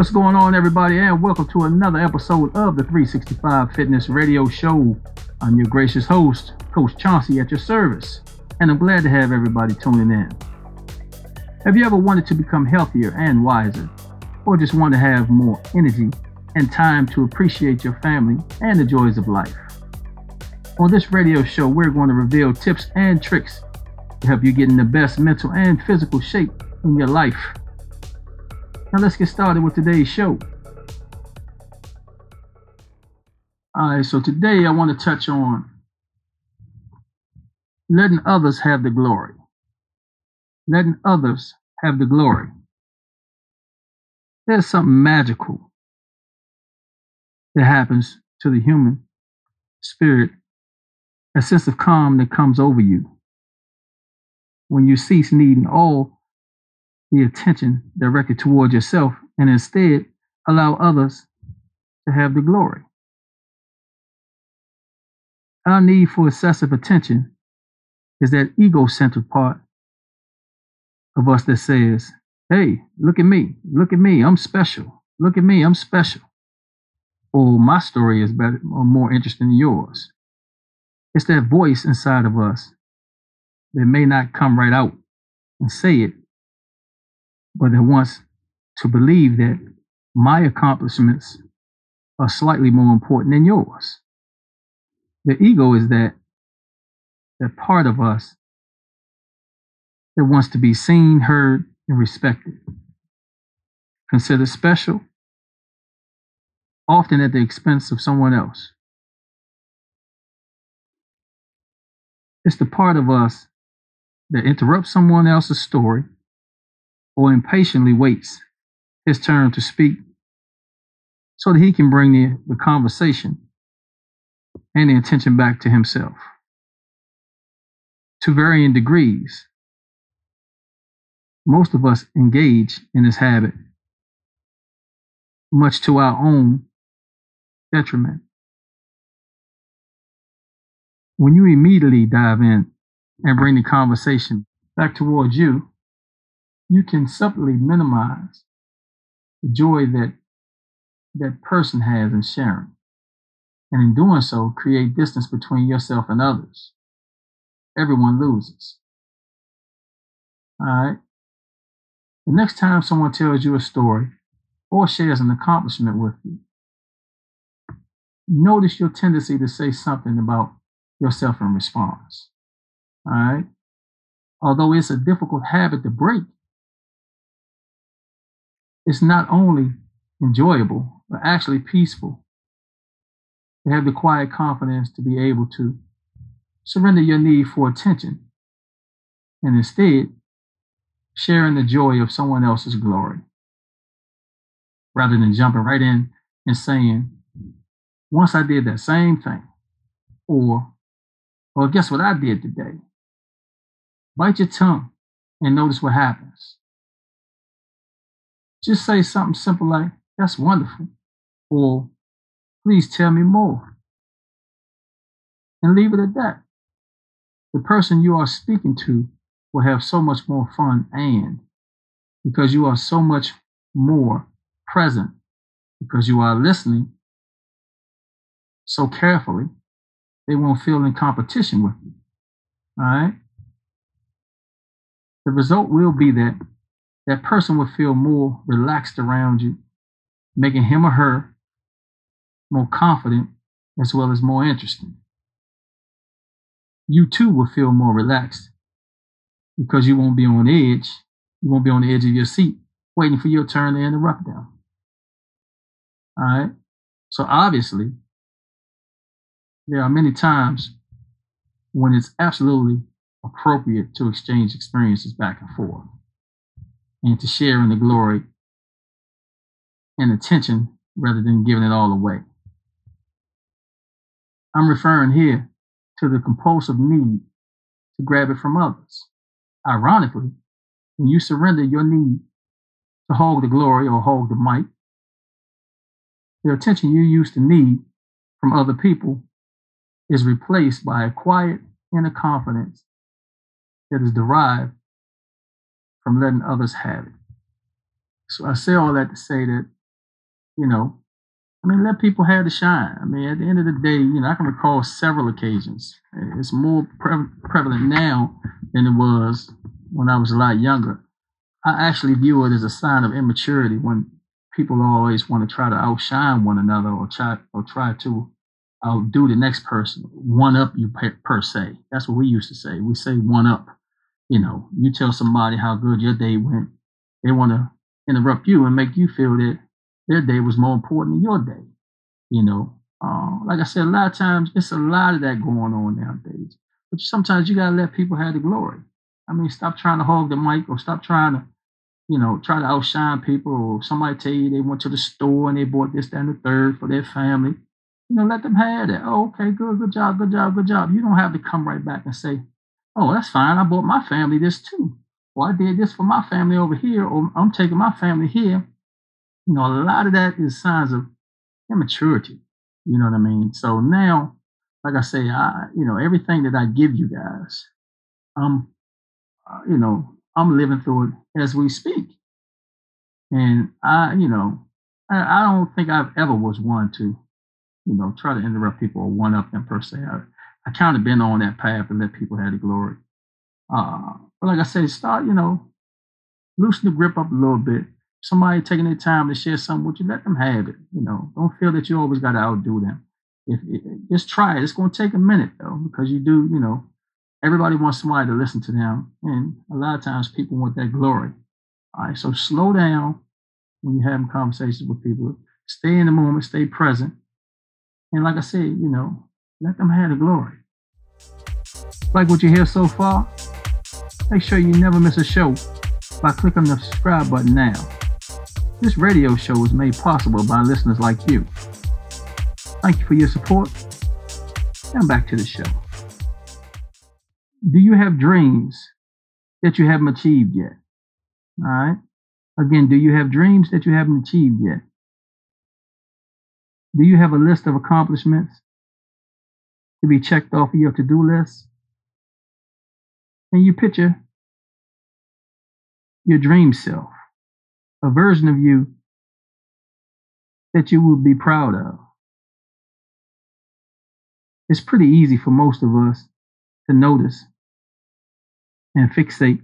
What's going on, everybody, and welcome to another episode of the 365 Fitness Radio Show. I'm your gracious host, Coach Chauncey, at your service, and I'm glad to have everybody tuning in. Have you ever wanted to become healthier and wiser, or just want to have more energy and time to appreciate your family and the joys of life? On this radio show, we're going to reveal tips and tricks to help you get in the best mental and physical shape in your life. Now let's get started with today's show. All right, so today I want to touch on letting others have the glory. Letting others have the glory. There's something magical that happens to the human spirit, a sense of calm that comes over you when you cease needing all the attention directed toward yourself and instead allow others to have the glory. Our need for excessive attention is that ego-centered part of us that says, hey, look at me, look at me, I'm special, look at me, I'm special. Or my story is better or more interesting than yours. It's that voice inside of us that may not come right out and say it, but that wants to believe that my accomplishments are slightly more important than yours. The ego is that that part of us that wants to be seen, heard, and respected. Considered special, often at the expense of someone else. It's the part of us that interrupts someone else's story or impatiently waits his turn to speak so that he can bring the, the conversation and the attention back to himself. To varying degrees, most of us engage in this habit, much to our own detriment. When you immediately dive in and bring the conversation back towards you, you can subtly minimize the joy that that person has in sharing. And in doing so, create distance between yourself and others. Everyone loses. All right. The next time someone tells you a story or shares an accomplishment with you, notice your tendency to say something about yourself in response. All right. Although it's a difficult habit to break, it's not only enjoyable, but actually peaceful. To have the quiet confidence to be able to surrender your need for attention and instead sharing the joy of someone else's glory rather than jumping right in and saying, once I did that same thing, or, well, guess what I did today? Bite your tongue and notice what happens. Just say something simple like, that's wonderful. Or, please tell me more. And leave it at that. The person you are speaking to will have so much more fun and because you are so much more present, because you are listening so carefully, they won't feel in competition with you. All right? The result will be that that person will feel more relaxed around you, making him or her more confident as well as more interesting. You too will feel more relaxed because you won't be on edge. You won't be on the edge of your seat waiting for your turn to interrupt them. All right. So obviously, there are many times when it's absolutely appropriate to exchange experiences back and forth and to share in the glory and attention rather than giving it all away. I'm referring here to the compulsive need to grab it from others. Ironically, when you surrender your need to hog the glory or hog the mic, the attention you used to need from other people is replaced by a quiet inner confidence that is derived from letting others have it. So I say all that to say that you know, I mean, let people have the shine. I mean, at the end of the day, you know, I can recall several occasions. It's more pre- prevalent now than it was when I was a lot younger. I actually view it as a sign of immaturity when people always want to try to outshine one another or try or try to outdo the next person, one up you per, per se. That's what we used to say. We say one up. You know, you tell somebody how good your day went, they want to interrupt you and make you feel that their day was more important than your day. You know, uh, like I said, a lot of times it's a lot of that going on nowadays. But sometimes you gotta let people have the glory. I mean, stop trying to hog the mic or stop trying to, you know, try to outshine people or somebody tell you they went to the store and they bought this, and the third for their family. You know, let them have that. Oh, okay, good, good job, good job, good job. You don't have to come right back and say, oh, that's fine. I bought my family this too. Or I did this for my family over here, or I'm taking my family here. You know, a lot of that is signs of immaturity. You know what I mean? So now, like I say, I, you know, everything that I give you guys, I'm, uh, you know, I'm living through it as we speak. And I, you know, I, I don't think I've ever was one to, you know, try to interrupt people or one up them per se. I, I kind of been on that path to let people have the glory. Uh, but like I said, start, you know, loosen the grip up a little bit somebody taking their time to share something with you, let them have it. You know, don't feel that you always got to outdo them. If, if, just try it. It's going to take a minute though, because you do. You know, everybody wants somebody to listen to them, and a lot of times people want that glory. All right, so slow down when you're having conversations with people. Stay in the moment. Stay present. And like I said, you know, let them have the glory. Like what you hear so far? Make sure you never miss a show by clicking the subscribe button now. This radio show is made possible by listeners like you. Thank you for your support. Now back to the show. Do you have dreams that you haven't achieved yet? All right. Again, do you have dreams that you haven't achieved yet? Do you have a list of accomplishments to be checked off of your to do list? And you picture your dream self a version of you that you would be proud of. It's pretty easy for most of us to notice and fixate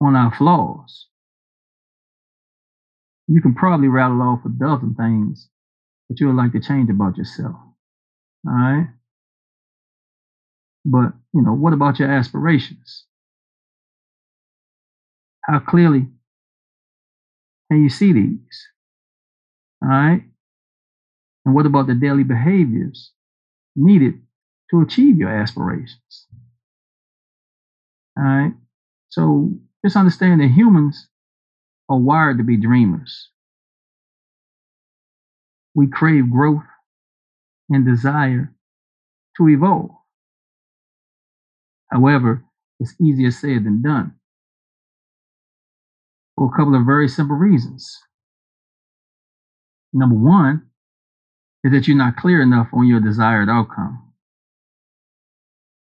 on our flaws. You can probably rattle off a dozen things that you would like to change about yourself. All right. But, you know, what about your aspirations? How clearly can you see these. All right. And what about the daily behaviors needed to achieve your aspirations? All right. So just understand that humans are wired to be dreamers. We crave growth and desire to evolve. However, it's easier said than done for a couple of very simple reasons. Number one is that you're not clear enough on your desired outcome.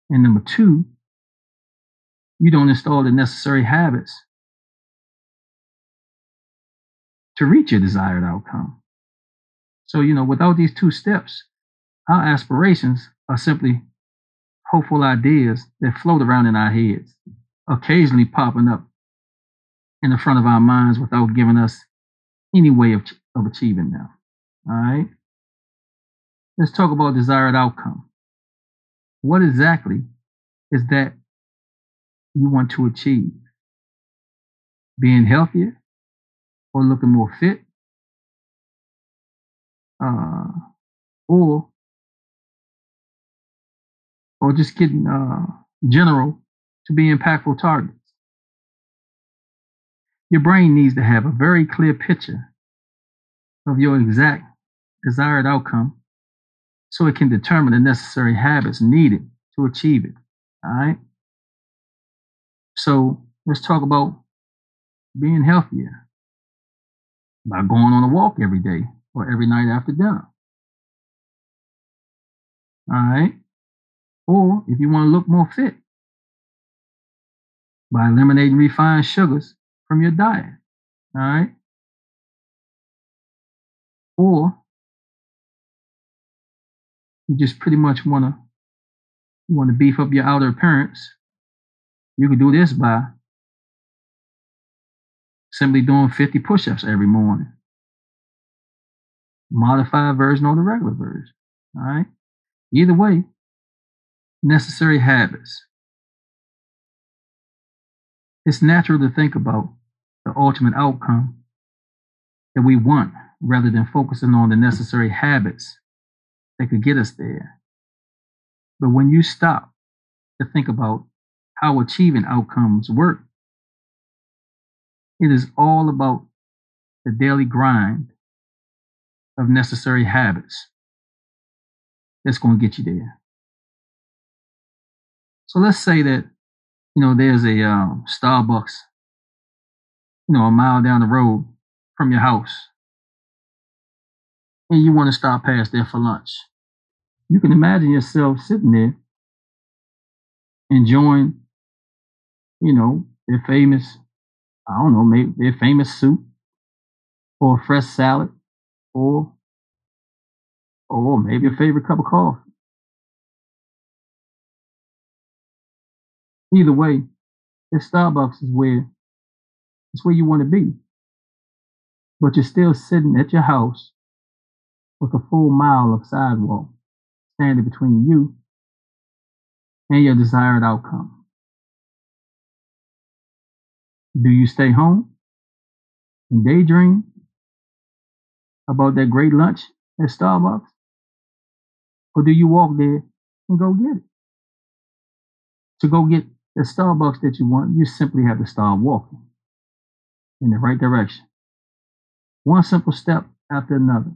And number two, you don't install the necessary habits to reach your desired outcome. So, you know, without these two steps, our aspirations are simply hopeful ideas that float around in our heads, occasionally popping up in the front of our minds without giving us any way of, of achieving them. All right. Let's talk about desired outcome. What exactly is that you want to achieve? Being healthier or looking more fit? Uh, or or just getting uh, general to be impactful targets. Your brain needs to have a very clear picture of your exact desired outcome so it can determine the necessary habits needed to achieve it. All right. So let's talk about being healthier by going on a walk every day or every night after dinner. All right. Or if you want to look more fit, by eliminating refined sugars from your diet. All right. or you just pretty much want to you want to beef up your outer appearance, you can do this by simply doing 50 push-ups every morning. Modified version or the regular version. All right. Either way, necessary habits. It's natural to think about the ultimate outcome that we want rather than focusing on the necessary habits that could get us there. But when you stop to think about how achieving outcomes work, it is all about the daily grind of necessary habits that's going to get you there. So let's say that, you know, there's a um, Starbucks, you know, a mile down the road from your house, and you want to stop past there for lunch. You can imagine yourself sitting there enjoying, you know, their famous, I don't know, maybe their famous soup or a fresh salad or or maybe a favorite cup of coffee. Either way, this Starbucks is where it's where you want to be. But you're still sitting at your house with a full mile of sidewalk standing between you and your desired outcome. Do you stay home and daydream about that great lunch at Starbucks? Or do you walk there and go get it? To go get the Starbucks that you want, you simply have to start walking in the right direction. One simple step after another.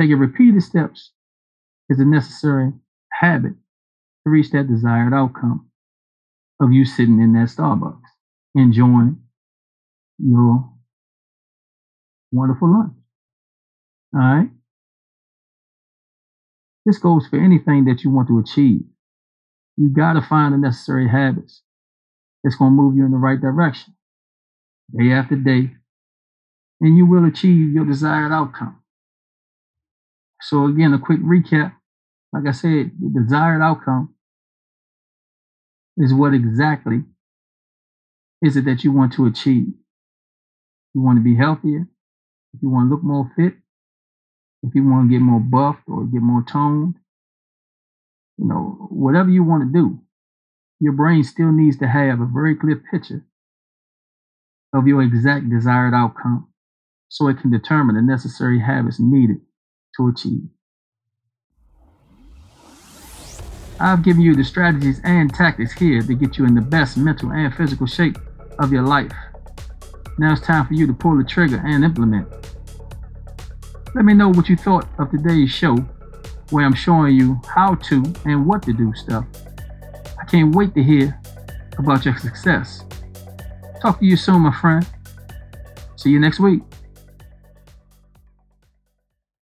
Taking repeated steps is a necessary habit to reach that desired outcome of you sitting in that Starbucks, enjoying your wonderful lunch. All right? This goes for anything that you want to achieve. You got to find the necessary habits that's going to move you in the right direction day after day, and you will achieve your desired outcome. So, again, a quick recap. Like I said, the desired outcome is what exactly is it that you want to achieve. You want to be healthier, if you want to look more fit, if you want to get more buffed or get more toned, you know, whatever you want to do, your brain still needs to have a very clear picture of your exact desired outcome so it can determine the necessary habits needed to achieve. I've given you the strategies and tactics here to get you in the best mental and physical shape of your life. Now it's time for you to pull the trigger and implement. Let me know what you thought of today's show, where I'm showing you how to and what to do stuff. I can't wait to hear about your success. Talk to you soon, my friend. See you next week.